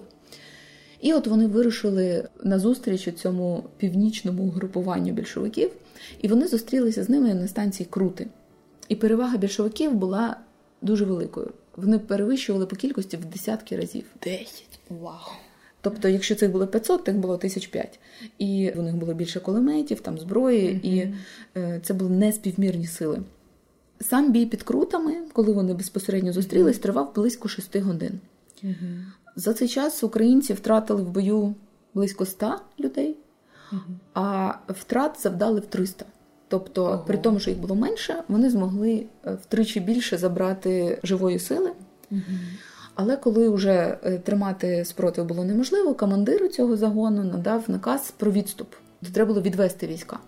І от вони вирушили на зустріч цьому північному групуванню більшовиків, і вони зустрілися з ними на станції Крути. І перевага більшовиків була дуже великою. Вони перевищували по кількості в десятки разів. Десять. Вау! Тобто, якщо цих було 500, тих було 1005. І у них було більше кулеметів, там зброї, mm-hmm. і е, це були неспівмірні сили. Сам бій під крутами, коли вони безпосередньо зустрілись, тривав близько 6 годин. Mm-hmm. За цей час українці втратили в бою близько 100 людей, mm-hmm. а втрат завдали в 300. Тобто, Ого. при тому, що їх було менше, вони змогли е, втричі більше забрати живої сили. Але коли вже е, тримати спротив було неможливо, командир цього загону надав наказ про відступ. То треба було відвести війська.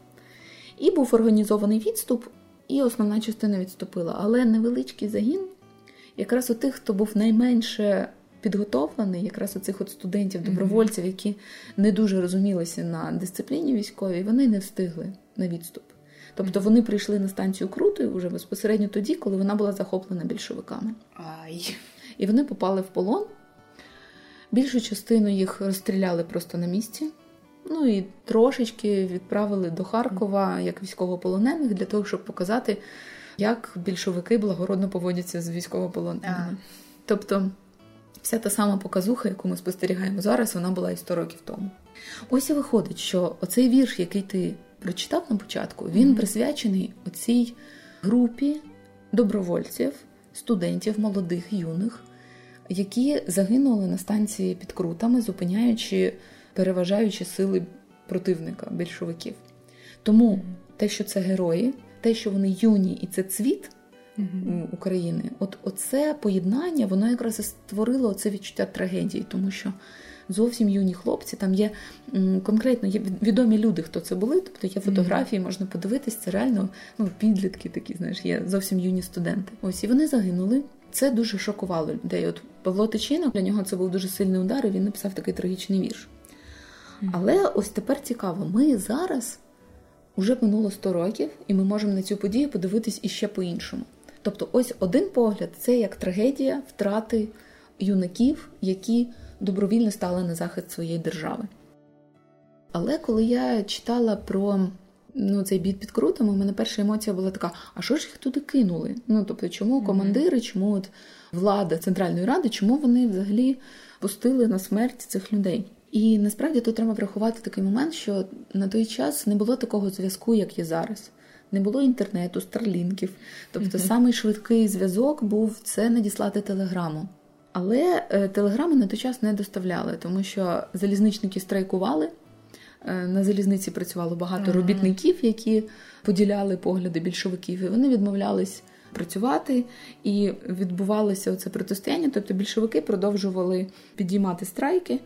І був організований відступ, і основна частина відступила. Але невеличкий загін, якраз у тих, хто був найменше підготовлений, якраз у цих от студентів, добровольців, які не дуже розумілися на дисципліні військовій, вони не встигли на відступ. Тобто вони прийшли на станцію Крути вже безпосередньо тоді, коли вона була захоплена більшовиками. Ай і вони попали в полон. Більшу частину їх розстріляли просто на місці. Ну і трошечки відправили до Харкова як військовополонених для того, щоб показати, як більшовики благородно поводяться з військовополоненими. Тобто, вся та сама показуха, яку ми спостерігаємо зараз, вона була і 100 років тому. Ось і виходить, що оцей вірш, який ти прочитав на початку, він mm-hmm. присвячений оцій групі добровольців, студентів, молодих, юних, які загинули на станції під крутами, зупиняючи, переважаючи сили противника більшовиків. Тому те, що це герої, те, що вони юні, і це цвіт України, от оце поєднання, воно якраз і створило це відчуття трагедії, тому що. Зовсім юні хлопці, там є конкретно є відомі люди, хто це були. Тобто є фотографії, можна подивитись, це реально ну, підлітки такі, знаєш, є зовсім юні студенти. Ось і вони загинули. Це дуже шокувало людей. От Павло Тичинок, для нього це був дуже сильний удар, і він написав такий трагічний вірш. Але ось тепер цікаво, ми зараз вже минуло 100 років, і ми можемо на цю подію подивитись іще по-іншому. Тобто, ось один погляд це як трагедія втрати юнаків, які добровільно стали на захист своєї держави. Але коли я читала про ну, цей бід під крутами, у мене перша емоція була така: а що ж їх туди кинули? Ну тобто, чому командири, чому от влада Центральної Ради, чому вони взагалі пустили на смерть цих людей? І насправді тут треба врахувати такий момент, що на той час не було такого зв'язку, як є зараз. Не було інтернету, старлінків. Тобто, mm-hmm. самий швидкий зв'язок був це надіслати телеграму. Але е, телеграми на той час не доставляли, тому що залізничники страйкували на залізниці працювало багато робітників, які поділяли погляди більшовиків, і вони відмовлялись працювати, і відбувалося це протистояння. Тобто більшовики продовжували підіймати страйки,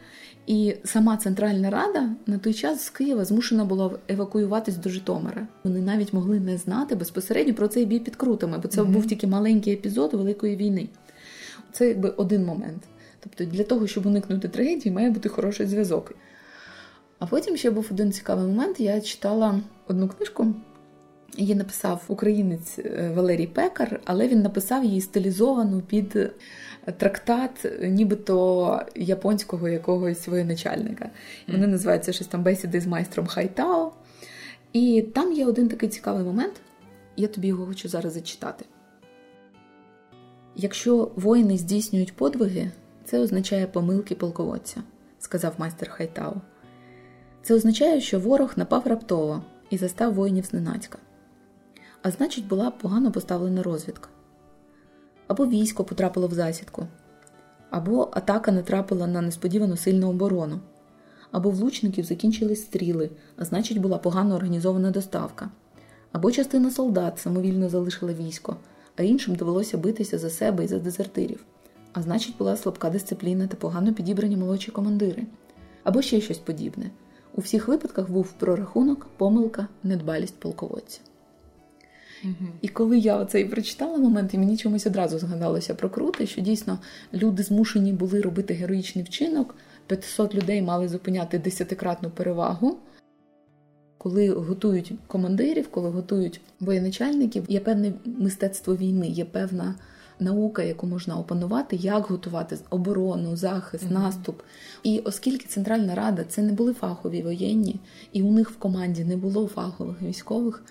і сама Центральна Рада на той час з Києва змушена була евакуюватись до Житомира. Вони навіть могли не знати безпосередньо про цей бій під крутами, бо це mm був тільки маленький епізод Великої війни. Це якби один момент. Тобто, для того, щоб уникнути трагедії, має бути хороший зв'язок. А потім ще був один цікавий момент. Я читала одну книжку. Її написав українець е, Валерій Пекар, але він написав її стилізовану під е, трактат, нібито японського якогось воєначальника. Вони називаються щось там бесіди з майстром Хайтао. І там є один такий цікавий момент. Я тобі його хочу зараз зачитати. Якщо воїни здійснюють подвиги, це означає помилки полководця, сказав майстер Хайтао. Це означає, що ворог напав раптово і застав воїнів зненацька. А значить, була погано поставлена розвідка. Або військо потрапило в засідку, або атака натрапила на несподівану сильну оборону, або влучників закінчились стріли, а значить, була погано організована доставка, або частина солдат самовільно залишила військо, а іншим довелося битися за себе і за дезертирів. А значить, була слабка дисципліна та погано підібрані молодші командири, або ще щось подібне. У всіх випадках був прорахунок, помилка, недбалість полководця. Угу. І коли я оцей прочитала момент, і мені чомусь одразу згадалося про крути, що дійсно люди змушені були робити героїчний вчинок, 500 людей мали зупиняти десятикратну перевагу. Коли готують командирів, коли готують воєначальників, є певне мистецтво війни, є певна наука, яку можна опанувати, як готувати оборону, захист, mm-hmm. наступ. І оскільки Центральна Рада це не були фахові воєнні, і у них в команді не було фахових військових,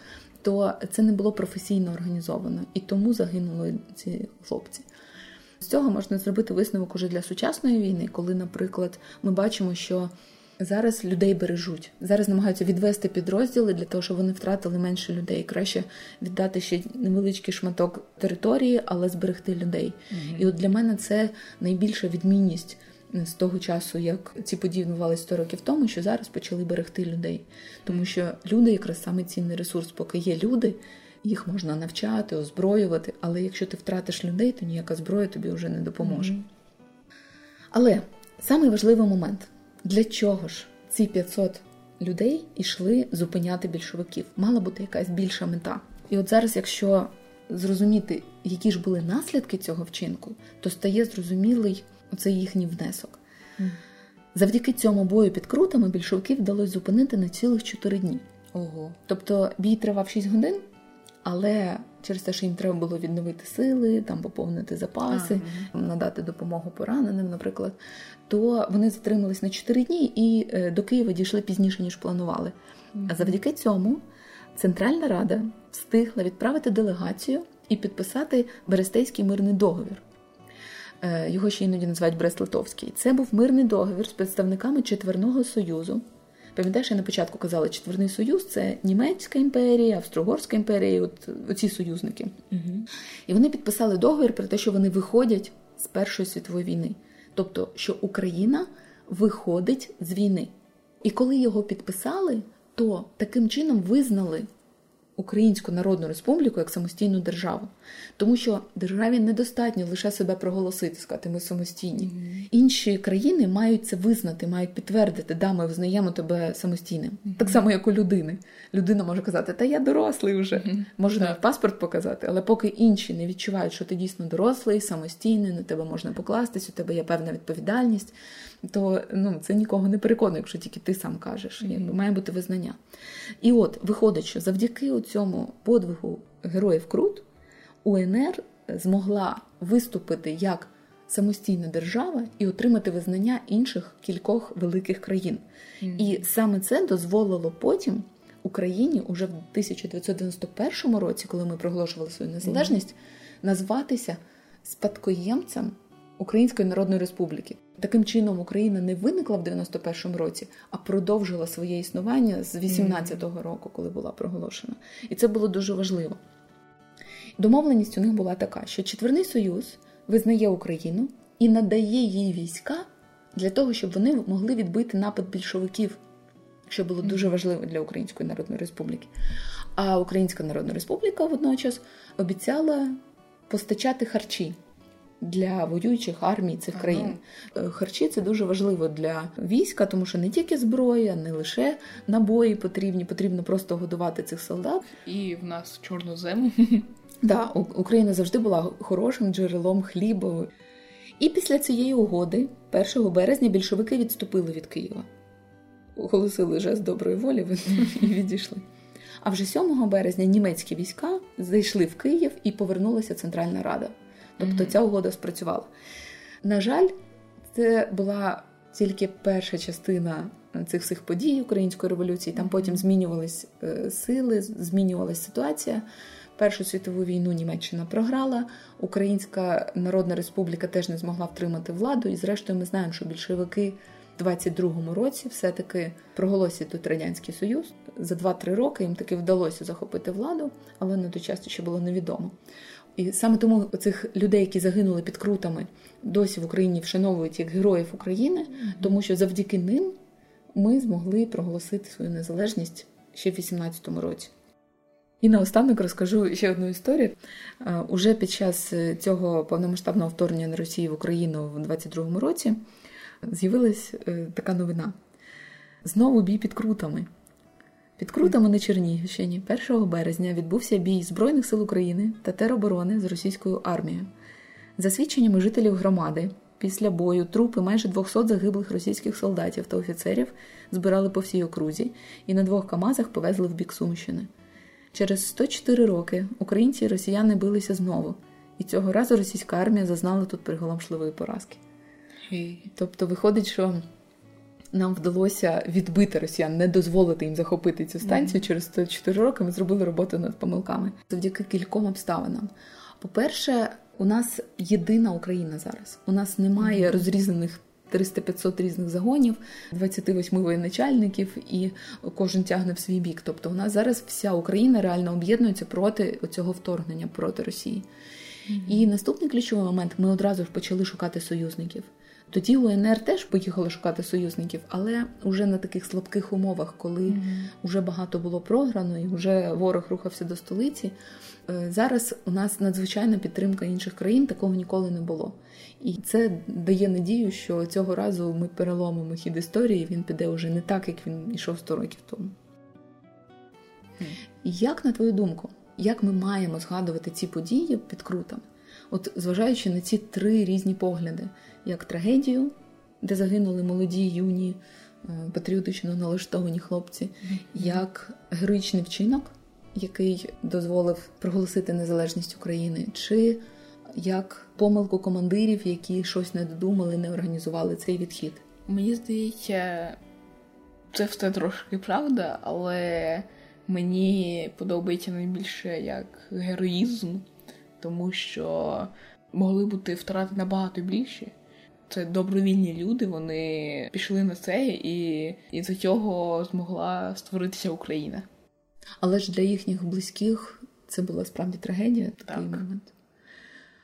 то це не було професійно організовано і тому загинули ці хлопці. З цього можна зробити висновок уже для сучасної війни, коли, наприклад, ми бачимо, що Зараз людей бережуть. Зараз намагаються відвести підрозділи для того, щоб вони втратили менше людей. Краще віддати ще невеличкий шматок території, але зберегти людей. mm І от для мене це найбільша відмінність з того часу, як ці події відбувалися 100 років тому, що зараз почали берегти людей. Тому що люди, якраз саме цінний ресурс, поки є люди, їх можна навчати, озброювати. Але якщо ти втратиш людей, то ніяка зброя тобі вже не допоможе. Але самий важливий момент. Для чого ж ці 500 людей йшли зупиняти більшовиків? Мала бути якась більша мета. І от зараз, якщо зрозуміти, які ж були наслідки цього вчинку, то стає зрозумілий оцей їхній внесок. Mm. Завдяки цьому бою під крутами більшовиків вдалося зупинити на цілих 4 дні. Ого. Тобто бій тривав 6 годин, але через те, що їм треба було відновити сили, там поповнити запаси, ага. надати допомогу пораненим, наприклад, то вони затримались на 4 дні і е, до Києва дійшли пізніше ніж планували. А завдяки цьому Центральна Рада встигла відправити делегацію і підписати Берестейський мирний договір. Е, його ще іноді називають Брест-Литовський. Це був мирний договір з представниками Четверного Союзу. Пам'ятаєш, я на початку казала, Четверний Союз це Німецька імперія, Австро-Угорська імперія, от оці союзники. Угу. І вони підписали договір про те, що вони виходять з Першої світової війни. Тобто, що Україна виходить з війни. І коли його підписали, то таким чином визнали Українську Народну Республіку як самостійну державу, тому що державі недостатньо лише себе проголосити, сказати, ми самостійні. Mm-hmm. Інші країни мають це визнати, мають підтвердити, да, ми визнаємо тебе самостійним. Mm-hmm. Так само, як у людини. Людина може казати, та я дорослий вже. Mm-hmm. Може навіть паспорт показати, але поки інші не відчувають, що ти дійсно дорослий, самостійний, на тебе можна покластись, у тебе є певна відповідальність, то ну, це нікого не переконує, якщо тільки ти сам кажеш. Якби має бути визнання. І от виходить, що завдяки цьому подвигу героїв Крут УНР змогла виступити як самостійна держава і отримати визнання інших кількох великих країн. Mm-hmm. І саме це дозволило потім Україні уже в 1991 році, коли ми проголошували свою незалежність, mm-hmm. назватися спадкоємцем Української Народної Республіки. Таким чином Україна не виникла в 91-му році, а продовжила своє існування з 18-го року, коли була проголошена. І це було дуже важливо. Домовленість у них була така, що Четверний Союз визнає Україну і надає їй війська для того, щоб вони могли відбити напад більшовиків що було дуже важливо для Української Народної Республіки. А Українська Народна Республіка водночас обіцяла постачати харчі для воюючих армій цих країн. Ага. Е, харчі це дуже важливо для війська, тому що не тільки зброя, не лише набої потрібні, потрібно просто годувати цих солдат. І в нас чорнозему. *laughs* Да, Україна завжди була хорошим джерелом хлібу. І після цієї угоди, 1 березня, більшовики відступили від Києва, оголосили жест доброї волі *laughs* і відійшли. А вже 7 березня німецькі війська зайшли в Київ і повернулася Центральна Рада. Тобто mm-hmm. ця угода спрацювала. На жаль, це була тільки перша частина цих всіх подій української революції. Там потім змінювались е, сили, змінювалася ситуація. Першу світову війну Німеччина програла, Українська Народна Республіка теж не змогла втримати владу. І, зрештою, ми знаємо, що більшовики в 22-му році все-таки проголосять тут Радянський Союз. За 2-3 роки їм таки вдалося захопити владу, але на той час ще було невідомо. І саме тому цих людей, які загинули під крутами, досі в Україні вшановують як героїв України, тому що завдяки ним ми змогли проголосити свою незалежність ще в 18-му році. І наостанок розкажу ще одну історію. Уже під час е, цього повномасштабного вторгнення на Росію в Україну в 22-му році з'явилась е, така новина: знову бій під крутами. Під Крутами на Чернігівщині 1 березня відбувся бій Збройних сил України та тероборони з російською армією. За свідченнями жителів громади, після бою трупи майже 200 загиблих російських солдатів та офіцерів збирали по всій окрузі і на двох Камазах повезли в бік Сумщини. Через 104 роки українці і росіяни билися знову, і цього разу російська армія зазнала тут приголомшливої поразки. Тобто, виходить, що нам вдалося відбити росіян, не дозволити їм захопити цю станцію mm-hmm. через 104 роки. Ми зробили роботу над помилками завдяки кільком обставинам. По-перше, у нас єдина Україна зараз. У нас немає mm-hmm. розрізаних 300-500 різних загонів, 28 воєначальників, і кожен тягне в свій бік. Тобто, у нас зараз вся Україна реально об'єднується проти цього вторгнення проти Росії. Mm-hmm. І наступний ключовий момент: ми одразу ж почали шукати союзників. Тоді УНР теж поїхали шукати союзників, але вже на таких слабких умовах, коли mm-hmm. вже багато було програно і вже ворог рухався до столиці. Е, зараз у нас надзвичайна підтримка інших країн, такого ніколи не було. І це дає надію, що цього разу ми переломимо хід історії. Він піде вже не так, як він йшов 100 років тому. Mm. Як на твою думку, як ми маємо згадувати ці події під крутами? От зважаючи на ці три різні погляди, як трагедію, де загинули молоді, юні, е, патріотично налаштовані хлопці, як героїчний вчинок, який дозволив проголосити незалежність України, чи як помилку командирів, які щось не додумали, не організували цей відхід. Мені здається, це все трошки правда, але мені подобається найбільше як героїзм тому що могли бути втрати набагато більші. Це добровільні люди, вони пішли на це, і і за цього змогла створитися Україна. Але ж для їхніх близьких це була справді трагедія такий момент.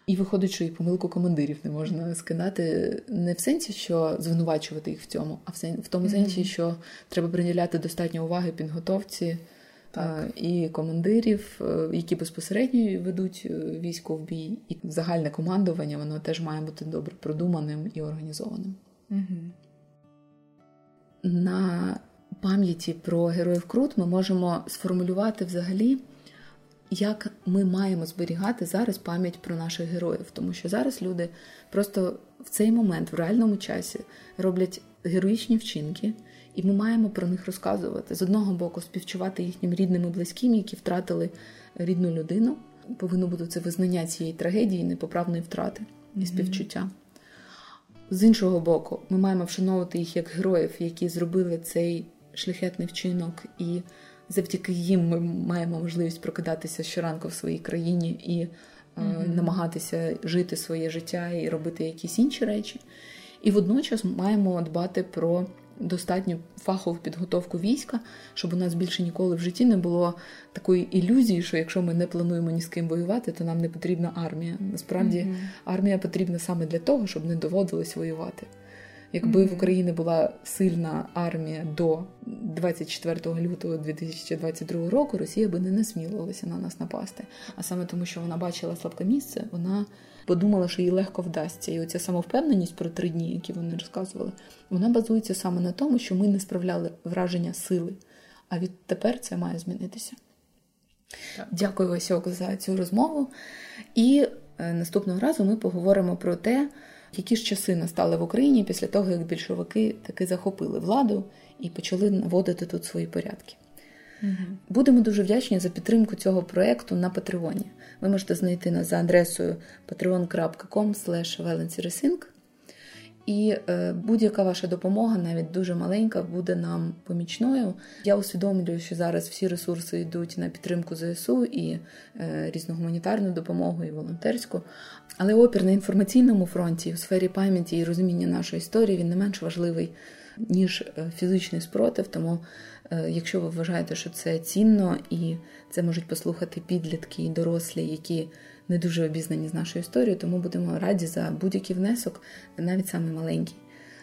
І виходить, що і помилку командирів не можна скидати не в сенсі, що звинувачувати їх в цьому, а в тому mm-hmm. сенсі, що треба приділяти достатньо уваги підготовці так. і командирів, е, які безпосередньо ведуть е, військо в бій, і загальне командування воно теж має бути добре продуманим і організованим. Угу. На пам'яті про героїв Крут ми можемо сформулювати взагалі, як ми маємо зберігати зараз пам'ять про наших героїв, тому що зараз люди просто в цей момент, в реальному часі, роблять героїчні вчинки. І ми маємо про них розказувати з одного боку, співчувати їхнім рідним і близьким, які втратили рідну людину. Повинно бути це визнання цієї трагедії, непоправної втрати і співчуття. З іншого боку, ми маємо вшановувати їх як героїв, які зробили цей шляхетний вчинок, і завдяки їм ми маємо можливість прокидатися щоранку в своїй країні і mm-hmm. намагатися жити своє життя і робити якісь інші речі. І водночас маємо дбати про достатньо фахову підготовку війська, щоб у нас більше ніколи в житті не було такої ілюзії, що якщо ми не плануємо ні з ким воювати, то нам не потрібна армія. Насправді mm-hmm. армія потрібна саме для того, щоб не доводилось воювати. Якби в Україні була сильна армія до 24 лютого 2022 року, Росія би не насмілилася на нас напасти. А саме тому, що вона бачила слабке місце, вона подумала, що їй легко вдасться. І оця самовпевненість про три дні, які вони розказували, вона базується саме на тому, що ми не справляли враження сили. А відтепер це має змінитися. Так. Дякую, Васьок, за цю розмову. І е, наступного разу ми поговоримо про те, які ж часи настали в Україні після того, як більшовики таки захопили владу і почали наводити тут свої порядки. Угу. Будемо дуже вдячні за підтримку цього проєкту на Патреоні. Ви можете знайти нас за адресою patreon.com і е, будь-яка ваша допомога, навіть дуже маленька, буде нам помічною. Я усвідомлюю, що зараз всі ресурси йдуть на підтримку ЗСУ і е, різну гуманітарну допомогу, і волонтерську. Але опір на інформаційному фронті у сфері пам'яті і розуміння нашої історії він не менш важливий ніж е, фізичний спротив. Тому, якщо ви вважаєте, що це цінно і це можуть послухати підлітки і дорослі, які не дуже обізнані з нашою історією, тому будемо раді за будь-який внесок, навіть саме маленький.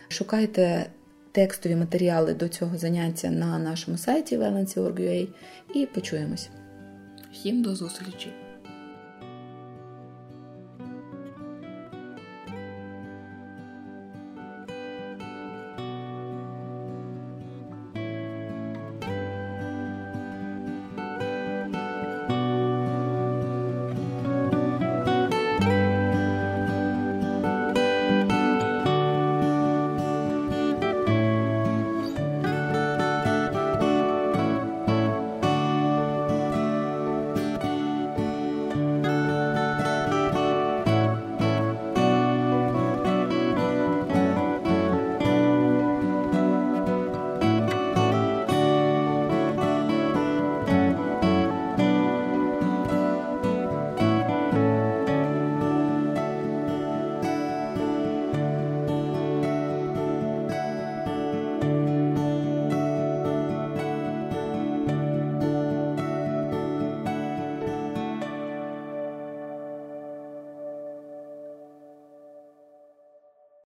Шукайте текстові матеріали до цього заняття на нашому сайті valency.org.ua і почуємось. Всім до зустрічі!